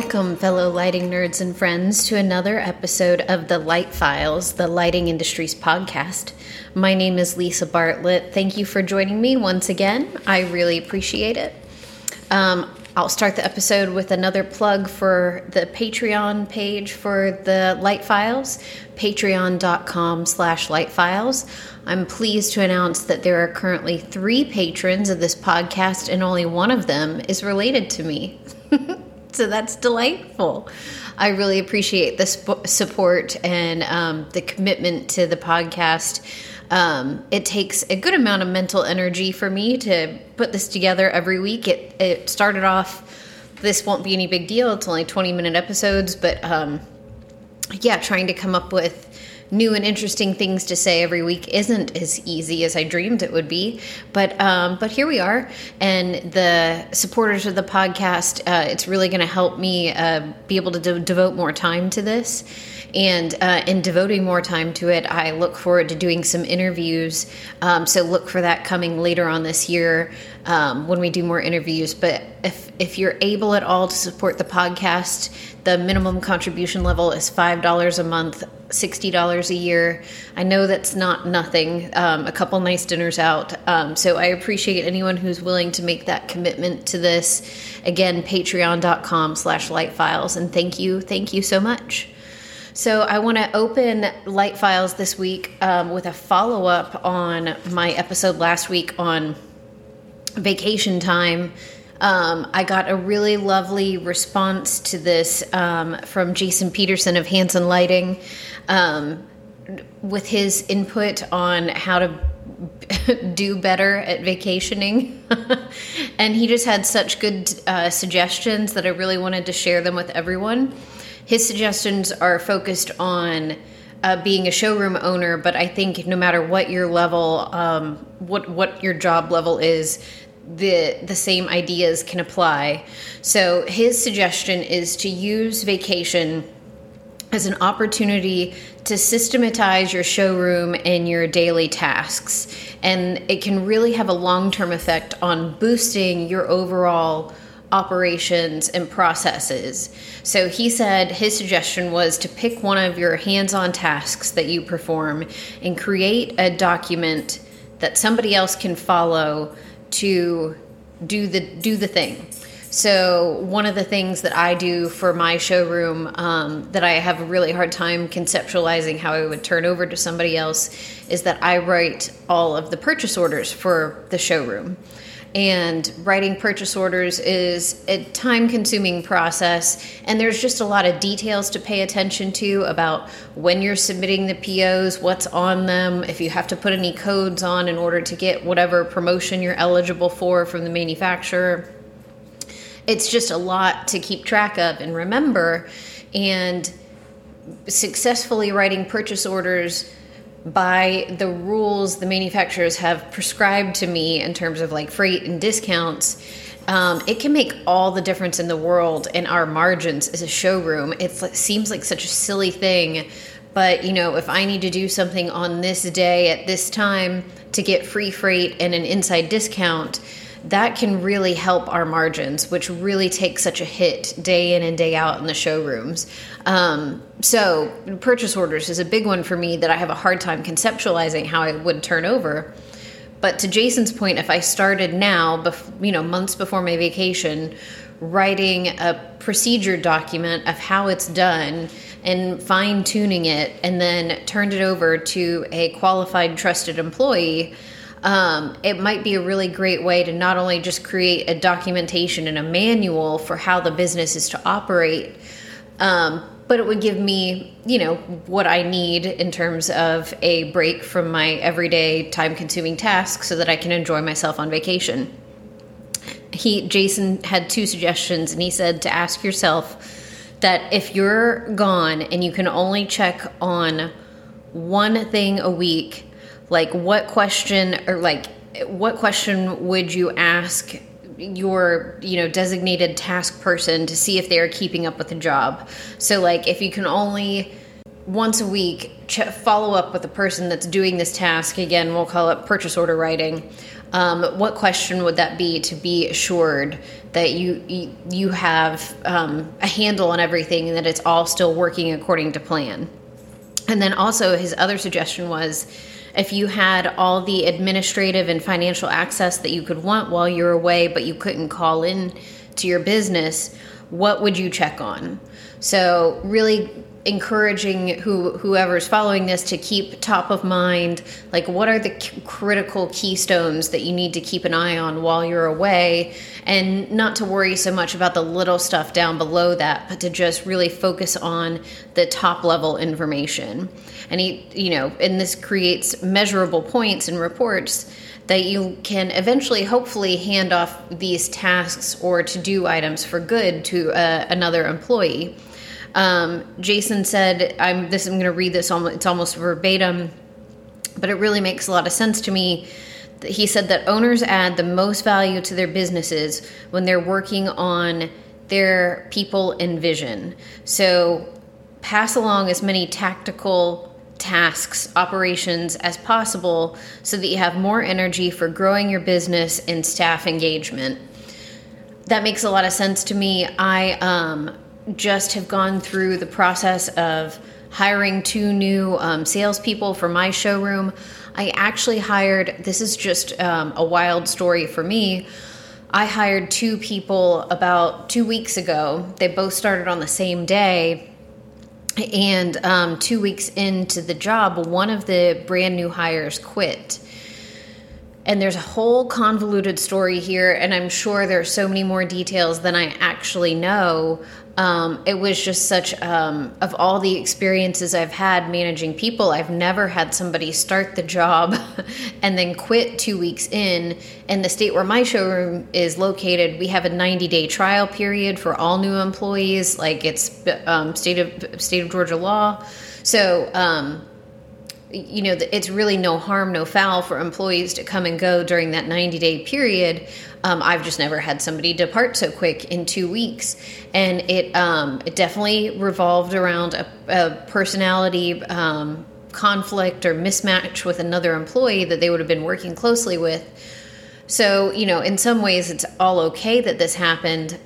Welcome, fellow lighting nerds and friends, to another episode of the Light Files, the lighting industry's podcast. My name is Lisa Bartlett. Thank you for joining me once again. I really appreciate it. Um, I'll start the episode with another plug for the Patreon page for the Light Files, patreon.com slash lightfiles. I'm pleased to announce that there are currently three patrons of this podcast, and only one of them is related to me. so that's delightful. I really appreciate the sp- support and um, the commitment to the podcast. Um, it takes a good amount of mental energy for me to put this together every week. It, it started off, this won't be any big deal. It's only 20 minute episodes, but um, yeah, trying to come up with new and interesting things to say every week isn't as easy as I dreamed it would be. But um, but here we are, and the supporters of the podcast. Uh, it's really going to help me uh, be able to de- devote more time to this. And uh, in devoting more time to it, I look forward to doing some interviews. Um, so look for that coming later on this year um, when we do more interviews. But if if you're able at all to support the podcast, the minimum contribution level is five dollars a month, sixty dollars a year. I know that's not nothing. Um, a couple nice dinners out. Um, so I appreciate anyone who's willing to make that commitment to this. Again, Patreon.com/slash Lightfiles, and thank you, thank you so much. So I want to open Light Files this week um, with a follow up on my episode last week on vacation time. Um, I got a really lovely response to this um, from Jason Peterson of Hanson Lighting um, with his input on how to do better at vacationing. and he just had such good uh, suggestions that I really wanted to share them with everyone. His suggestions are focused on uh, being a showroom owner, but I think no matter what your level, um, what what your job level is, the the same ideas can apply. So his suggestion is to use vacation as an opportunity to systematize your showroom and your daily tasks. And it can really have a long term effect on boosting your overall operations and processes. So he said his suggestion was to pick one of your hands on tasks that you perform and create a document that somebody else can follow to do the do the thing. So one of the things that I do for my showroom um, that I have a really hard time conceptualizing how I would turn over to somebody else is that I write all of the purchase orders for the showroom and writing purchase orders is a time consuming process and there's just a lot of details to pay attention to about when you're submitting the POs, what's on them, if you have to put any codes on in order to get whatever promotion you're eligible for from the manufacturer. It's just a lot to keep track of and remember and successfully writing purchase orders by the rules the manufacturers have prescribed to me in terms of like freight and discounts, um, it can make all the difference in the world in our margins as a showroom. it seems like such a silly thing, but you know, if I need to do something on this day at this time to get free freight and an inside discount, that can really help our margins, which really take such a hit day in and day out in the showrooms. Um, so, purchase orders is a big one for me that I have a hard time conceptualizing how I would turn over. But to Jason's point, if I started now, bef- you know, months before my vacation, writing a procedure document of how it's done and fine tuning it, and then turned it over to a qualified, trusted employee um, it might be a really great way to not only just create a documentation and a manual for how the business is to operate, um, but it would give me, you know, what I need in terms of a break from my everyday time consuming tasks so that I can enjoy myself on vacation. He, Jason had two suggestions, and he said to ask yourself that if you're gone and you can only check on one thing a week, like what question or like what question would you ask your you know designated task person to see if they are keeping up with the job so like if you can only once a week ch- follow up with the person that's doing this task again we'll call it purchase order writing um, what question would that be to be assured that you you, have um, a handle on everything and that it's all still working according to plan? And then also his other suggestion was if you had all the administrative and financial access that you could want while you're away, but you couldn't call in to your business, what would you check on? So really encouraging who whoever's following this to keep top of mind like what are the critical keystones that you need to keep an eye on while you're away? And not to worry so much about the little stuff down below that but to just really focus on the top level information. And he you know and this creates measurable points and reports that you can eventually hopefully hand off these tasks or to do items for good to uh, another employee um, Jason said, "I'm this. I'm going to read this. Almost, it's almost verbatim, but it really makes a lot of sense to me." He said that owners add the most value to their businesses when they're working on their people and vision. So, pass along as many tactical tasks, operations as possible so that you have more energy for growing your business and staff engagement. That makes a lot of sense to me. I um, just have gone through the process of hiring two new um, salespeople for my showroom. I actually hired, this is just um, a wild story for me. I hired two people about two weeks ago. They both started on the same day. And um, two weeks into the job, one of the brand new hires quit. And there's a whole convoluted story here, and I'm sure there are so many more details than I actually know um, it was just such um, of all the experiences I've had managing people, I've never had somebody start the job and then quit two weeks in. In the state where my showroom is located, we have a 90 day trial period for all new employees, like it's um, state of state of Georgia law. So um, you know, it's really no harm, no foul for employees to come and go during that 90 day period. Um, I've just never had somebody depart so quick in two weeks. And it, um, it definitely revolved around a, a personality um, conflict or mismatch with another employee that they would have been working closely with. So, you know, in some ways, it's all okay that this happened.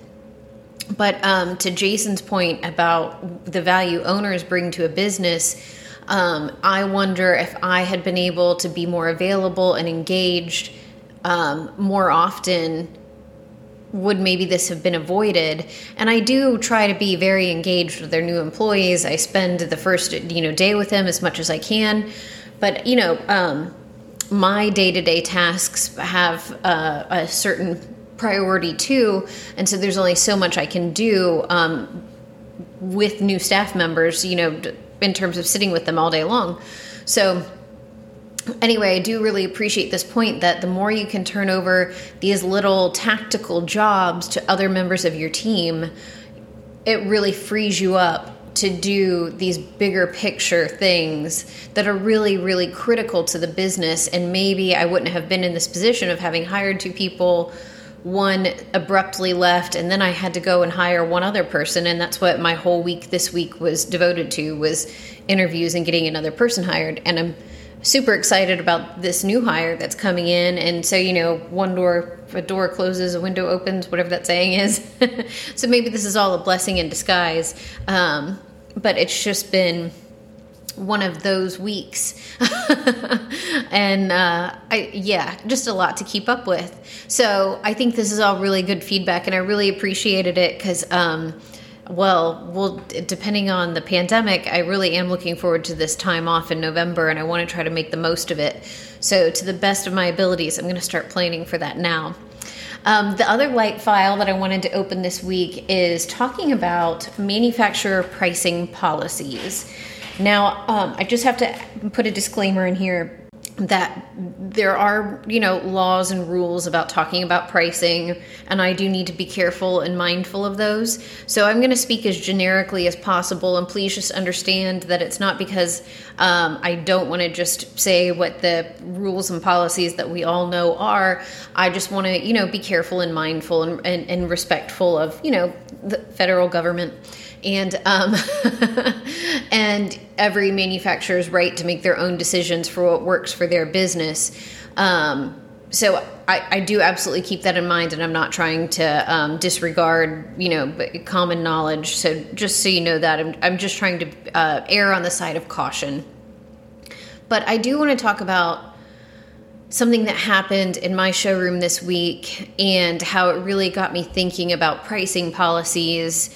But um, to Jason's point about the value owners bring to a business, um, I wonder if I had been able to be more available and engaged um, more often would maybe this have been avoided. And i do try to be very engaged with their new employees. I spend the first you know day with them as much as i can. But you know um, my day-to-day tasks have uh, a certain priority too. And so there's only so much i can do um, with new staff members you know in terms of sitting with them all day long. So, anyway, I do really appreciate this point that the more you can turn over these little tactical jobs to other members of your team, it really frees you up to do these bigger picture things that are really, really critical to the business. And maybe I wouldn't have been in this position of having hired two people one abruptly left and then i had to go and hire one other person and that's what my whole week this week was devoted to was interviews and getting another person hired. And i'm super excited about this new hire that's coming in. And so you know one door a door closes a window opens whatever that saying is. So maybe this is all a blessing in disguise. Um, but it's just been one of those weeks. And uh, I, yeah just a lot to keep up with. So i think this is all really good feedback and i really appreciated it because um, well well depending on the pandemic i really am looking forward to this time off in november and i want to try to make the most of it. So to the best of my abilities i'm going to start planning for that now. Um, the other light file that I wanted to open this week is talking about manufacturer pricing policies. Now, um, I just have to put a disclaimer in here that there are you know laws and rules about talking about pricing and i do need to be careful and mindful of those. So i'm going to speak as generically as possible and please just understand that it's not because um, i don't want to just say what the rules and policies that we all know are. I just want to you know be careful and mindful and, and, and respectful of you know the federal government and um, and every manufacturer's right to make their own decisions for what works for their business. Um, so I, I, do absolutely keep that in mind, and I'm not trying to um, disregard, you know, common knowledge. So just so you know that, I'm, I'm just trying to uh, err on the side of caution. But I do want to talk about something that happened in my showroom this week and how it really got me thinking about pricing policies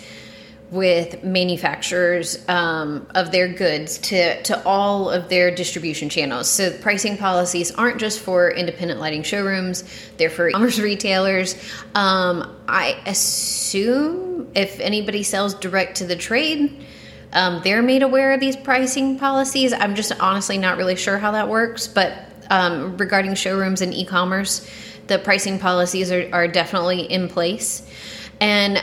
with manufacturers um, of their goods to, to all of their distribution channels. So pricing policies aren't just for independent lighting showrooms; they're for e-commerce retailers. Um, I assume if anybody sells direct to the trade, um, they're made aware of these pricing policies. I'm just honestly not really sure how that works, but um, regarding showrooms and e-commerce, the pricing policies are, are definitely in place, and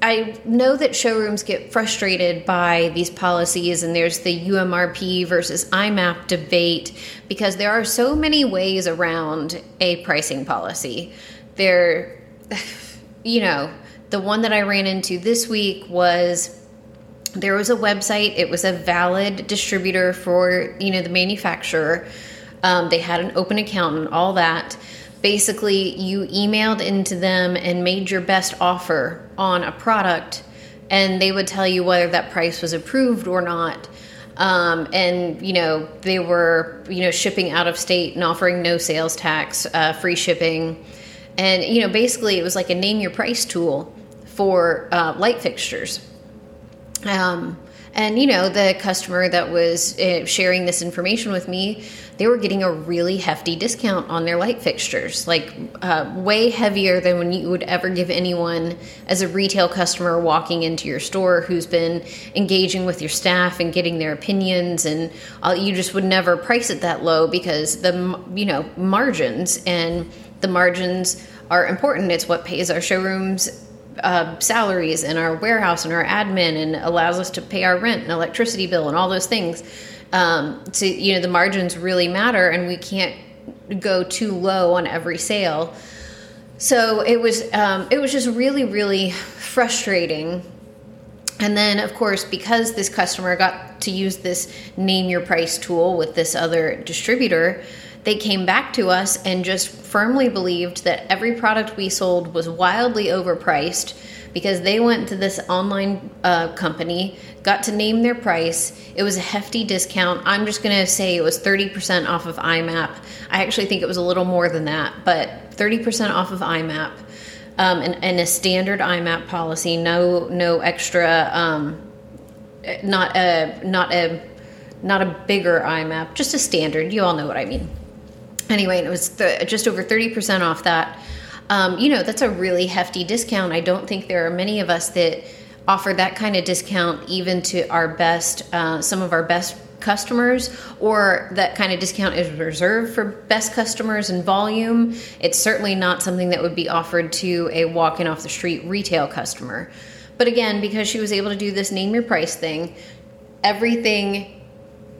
I know that showrooms get frustrated by these policies, and there's the UMRP versus IMAP debate because there are so many ways around a pricing policy. There, you know, the one that I ran into this week was there was a website, it was a valid distributor for, you know, the manufacturer. Um, they had an open account and all that basically you emailed into them and made your best offer on a product and they would tell you whether that price was approved or not. Um, and you know they were you know shipping out of state and offering no sales tax uh, free shipping. And you know basically it was like a name your price tool for uh, light fixtures. Um, and you know the customer that was uh, sharing this information with me they were getting a really hefty discount on their light fixtures, like uh, way heavier than when you would ever give anyone as a retail customer walking into your store who's been engaging with your staff and getting their opinions. And uh, you just would never price it that low because the, you know, margins and the margins are important. It's what pays our showrooms uh, salaries and our warehouse and our admin and allows us to pay our rent and electricity bill and all those things um, to you know the margins really matter and we can't go too low on every sale. So it was um, it was just really really frustrating. And then of course because this customer got to use this name your price tool with this other distributor they came back to us and just firmly believed that every product we sold was wildly overpriced because they went to this online uh, company, got to name their price. It was a hefty discount. I'm just going to say it was 30% off of IMAP. I actually think it was a little more than that, but 30% off of IMAP. Um, and, and, a standard IMAP policy, no no extra, um, not a not a not a bigger IMAP, just a standard. You all know what I mean. Anyway, it was th- just over thirty percent off that um, you know, that's a really hefty discount. I don't think there are many of us that offer that kind of discount even to our best, uh, some of our best customers, or that kind of discount is reserved for best customers and volume. It's certainly not something that would be offered to a walk in off the street retail customer. But again, because she was able to do this name your price thing, everything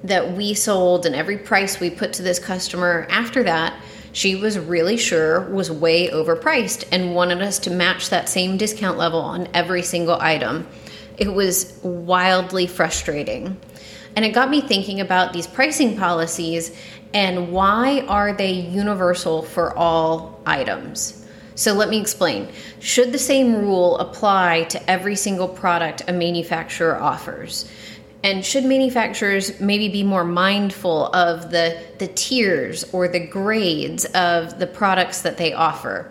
that we sold and every price we put to this customer after that she was really sure was way overpriced and wanted us to match that same discount level on every single item. It was wildly frustrating. And it got me thinking about these pricing policies and why are they universal for all items? So let me explain. Should the same rule apply to every single product a manufacturer offers? And should manufacturers maybe be more mindful of the, the tiers or the grades of the products that they offer?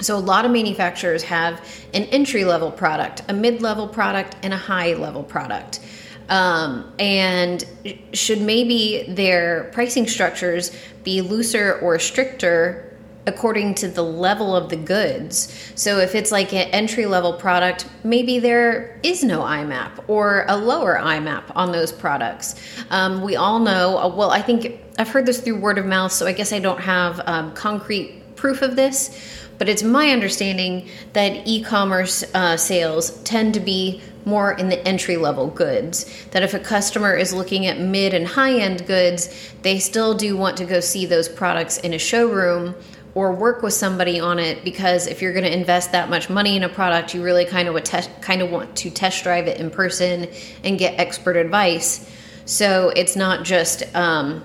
So, a lot of manufacturers have an entry level product, a mid level product, and a high level product. Um, and should maybe their pricing structures be looser or stricter according to the level of the goods. So if it's like an entry level product, maybe there is no IMAP or a lower IMAP on those products. Um, we all know, uh, well, I think I've heard this through word of mouth, so I guess I don't have um, concrete proof of this. But it's my understanding that e commerce uh, sales tend to be more in the entry level goods. That if a customer is looking at mid and high end goods, they still do want to go see those products in a showroom or work with somebody on it because if you're going to invest that much money in a product, you really kind of would te- kind of want to test drive it in person and get expert advice. So it's not just um,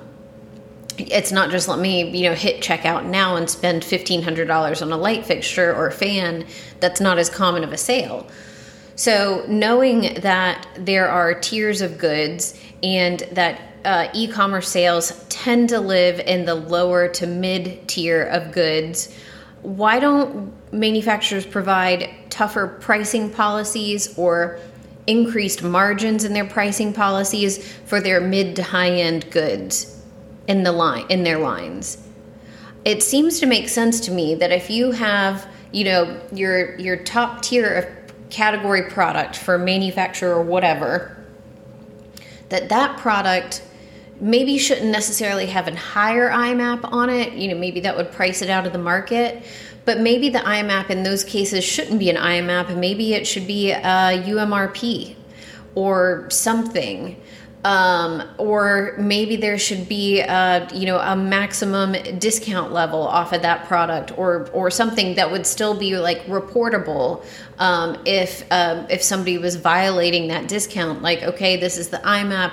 it's not just let me you know hit checkout now and spend $1500 on a light fixture or fan that's not as common of a sale so knowing that there are tiers of goods and that uh, e-commerce sales tend to live in the lower to mid tier of goods why don't manufacturers provide tougher pricing policies or increased margins in their pricing policies for their mid to high end goods in the line in their lines. It seems to make sense to me that if you have, you know, your your top tier of category product for manufacturer or whatever, that that product maybe shouldn't necessarily have a higher IMAP on it. You know, maybe that would price it out of the market. But maybe the IMAP in those cases shouldn't be an IMAP. Maybe it should be a UMRP or something. Um, or maybe there should be a, you know a maximum discount level off of that product or or something that would still be like reportable um, if um, if somebody was violating that discount like okay this is the IMAP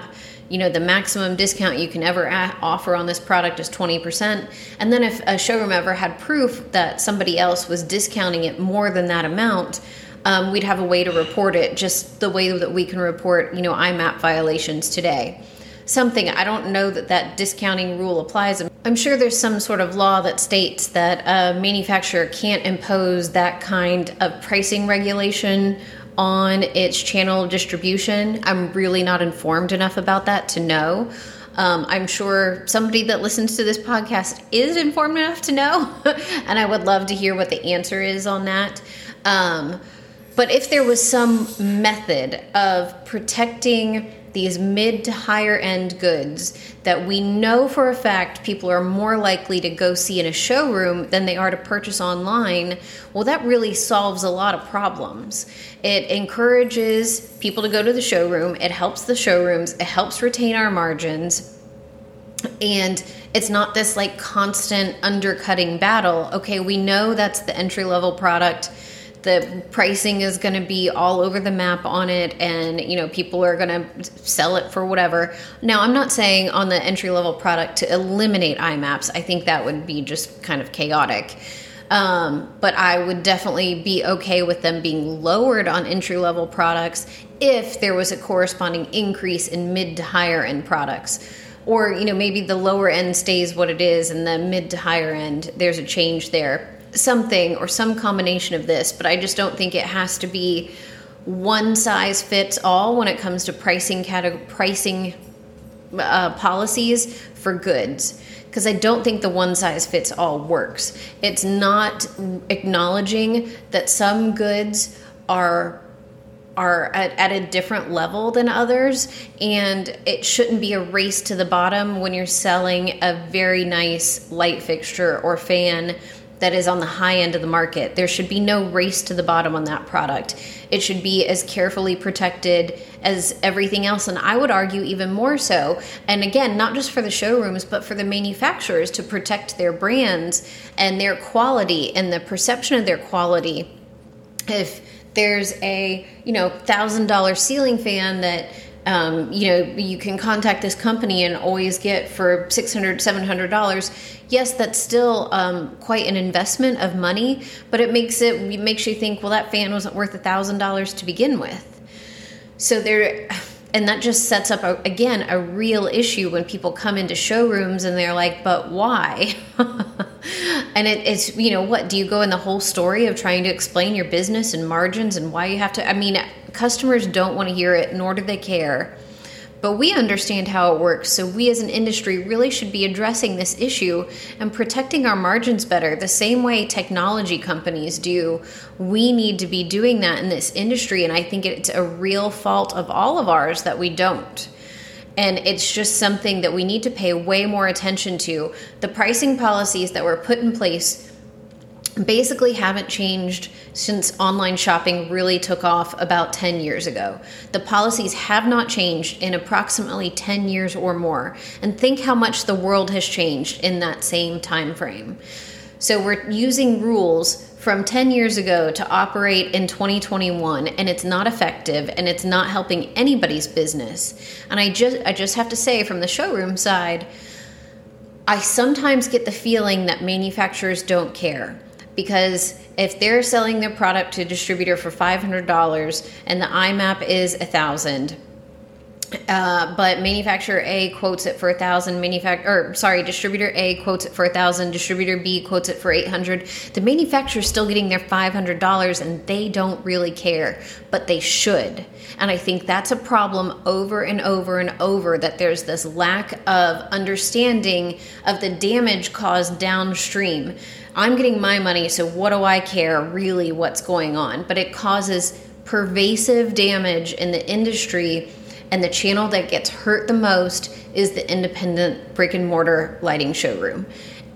you know the maximum discount you can ever a- offer on this product is 20% and then if a showroom ever had proof that somebody else was discounting it more than that amount um, we'd have a way to report it just the way that we can report you know imap violations today. Something i don't know that that discounting rule applies. I'm sure there's some sort of law that states that a manufacturer can't impose that kind of pricing regulation on its channel distribution. I'm really not informed enough about that to know. Um, I'm sure somebody that listens to this podcast is informed enough to know, and I would love to hear what the answer is on that. Um, but if there was some method of protecting these mid to higher end goods that we know for a fact people are more likely to go see in a showroom than they are to purchase online, well, that really solves a lot of problems. It encourages people to go to the showroom, it helps the showrooms, it helps retain our margins. And it's not this like constant undercutting battle. Okay, we know that's the entry level product the pricing is going to be all over the map on it and you know people are going to sell it for whatever. Now i'm not saying on the entry level product to eliminate imaps i think that would be just kind of chaotic. Um, but i would definitely be okay with them being lowered on entry level products if there was a corresponding increase in mid to higher end products. Or you know maybe the lower end stays what it is and the mid to higher end there's a change there something or some combination of this, but I just don't think it has to be one size fits all when it comes to pricing category, pricing uh, policies for goods because I don't think the one size fits all works. It's not acknowledging that some goods are are at, at, a different level than others and it shouldn't be a race to the bottom when you're selling a very nice light fixture or fan that is on the high end of the market. There should be no race to the bottom on that product. It should be as carefully protected as everything else, and I would argue even more so. And again, not just for the showrooms, but for the manufacturers to protect their brands and their quality and the perception of their quality. If there's a you know thousand dollar ceiling fan that um, you know you can contact this company and always get for 600 700 dollars. Yes that's still um, quite an investment of money but it makes it, it makes you think well that fan wasn't worth a thousand dollars to begin with. So there and that just sets up a, again a real issue when people come into showrooms and they're like but why? And it, it's you know what do you go in the whole story of trying to explain your business and margins and why you have to i mean customers don't want to hear it nor do they care but we understand how it works, so we as an industry really should be addressing this issue and protecting our margins better, the same way technology companies do. We need to be doing that in this industry, and I think it's a real fault of all of ours that we don't. And it's just something that we need to pay way more attention to. The pricing policies that were put in place basically haven't changed since online shopping really took off about 10 years ago. The policies have not changed in approximately 10 years or more. And think how much the world has changed in that same time frame. So we're using rules from 10 years ago to operate in 2021 and it's not effective and it's not helping anybody's business. And I just I just have to say from the showroom side, I sometimes get the feeling that manufacturers don't care because if they're selling their product to a distributor for $500 and the IMAP is a thousand uh, but manufacturer A quotes it for a thousand. Manufacturer, or sorry, distributor A quotes it for a thousand. Distributor B quotes it for eight hundred. The manufacturer is still getting their five hundred dollars, and they don't really care, but they should. And I think that's a problem over and over and over. That there's this lack of understanding of the damage caused downstream. I'm getting my money, so what do I care really what's going on? But it causes pervasive damage in the industry and the channel that gets hurt the most is the independent brick and mortar lighting showroom.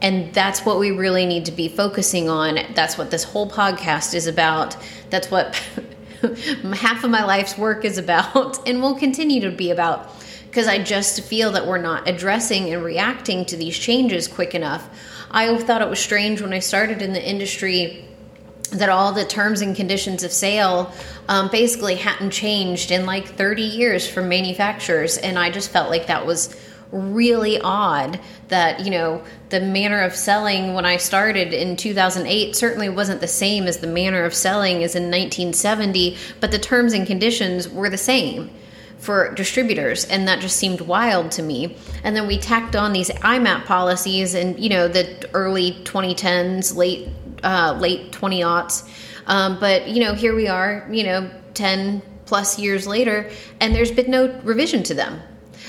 And that's what we really need to be focusing on. That's what this whole podcast is about. That's what half of my life's work is about and will continue to be about. Because I just feel that we're not addressing and reacting to these changes quick enough. I thought it was strange when I started in the industry that all the terms and conditions of sale um, basically hadn't changed in like 30 years from manufacturers. And I just felt like that was really odd that, you know, the manner of selling when I started in 2008 certainly wasn't the same as the manner of selling as in 1970, but the terms and conditions were the same for distributors and that just seemed wild to me and then we tacked on these imap policies in you know the early 2010s late uh, late 20 aughts. Um, but, you know, here we are, you know, 10 plus years later, and there's been no revision to them,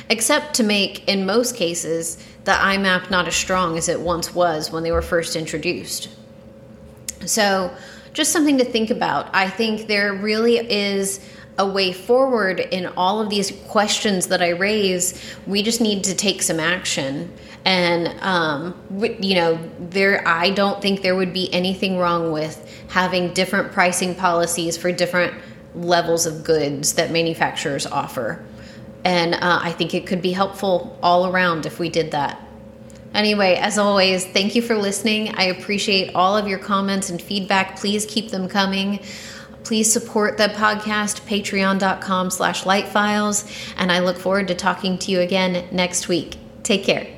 except to make, in most cases, the IMAP not as strong as it once was when they were first introduced. So, just something to think about. I think there really is a way forward in all of these questions that I raise. We just need to take some action. And um, you know there i don't think there would be anything wrong with having different pricing policies for different levels of goods that manufacturers offer. And uh, i think it could be helpful all around if we did that. Anyway as always thank you for listening. I appreciate all of your comments and feedback. Please keep them coming please support the podcast patreon.com slash lightfiles and i look forward to talking to you again next week. Take care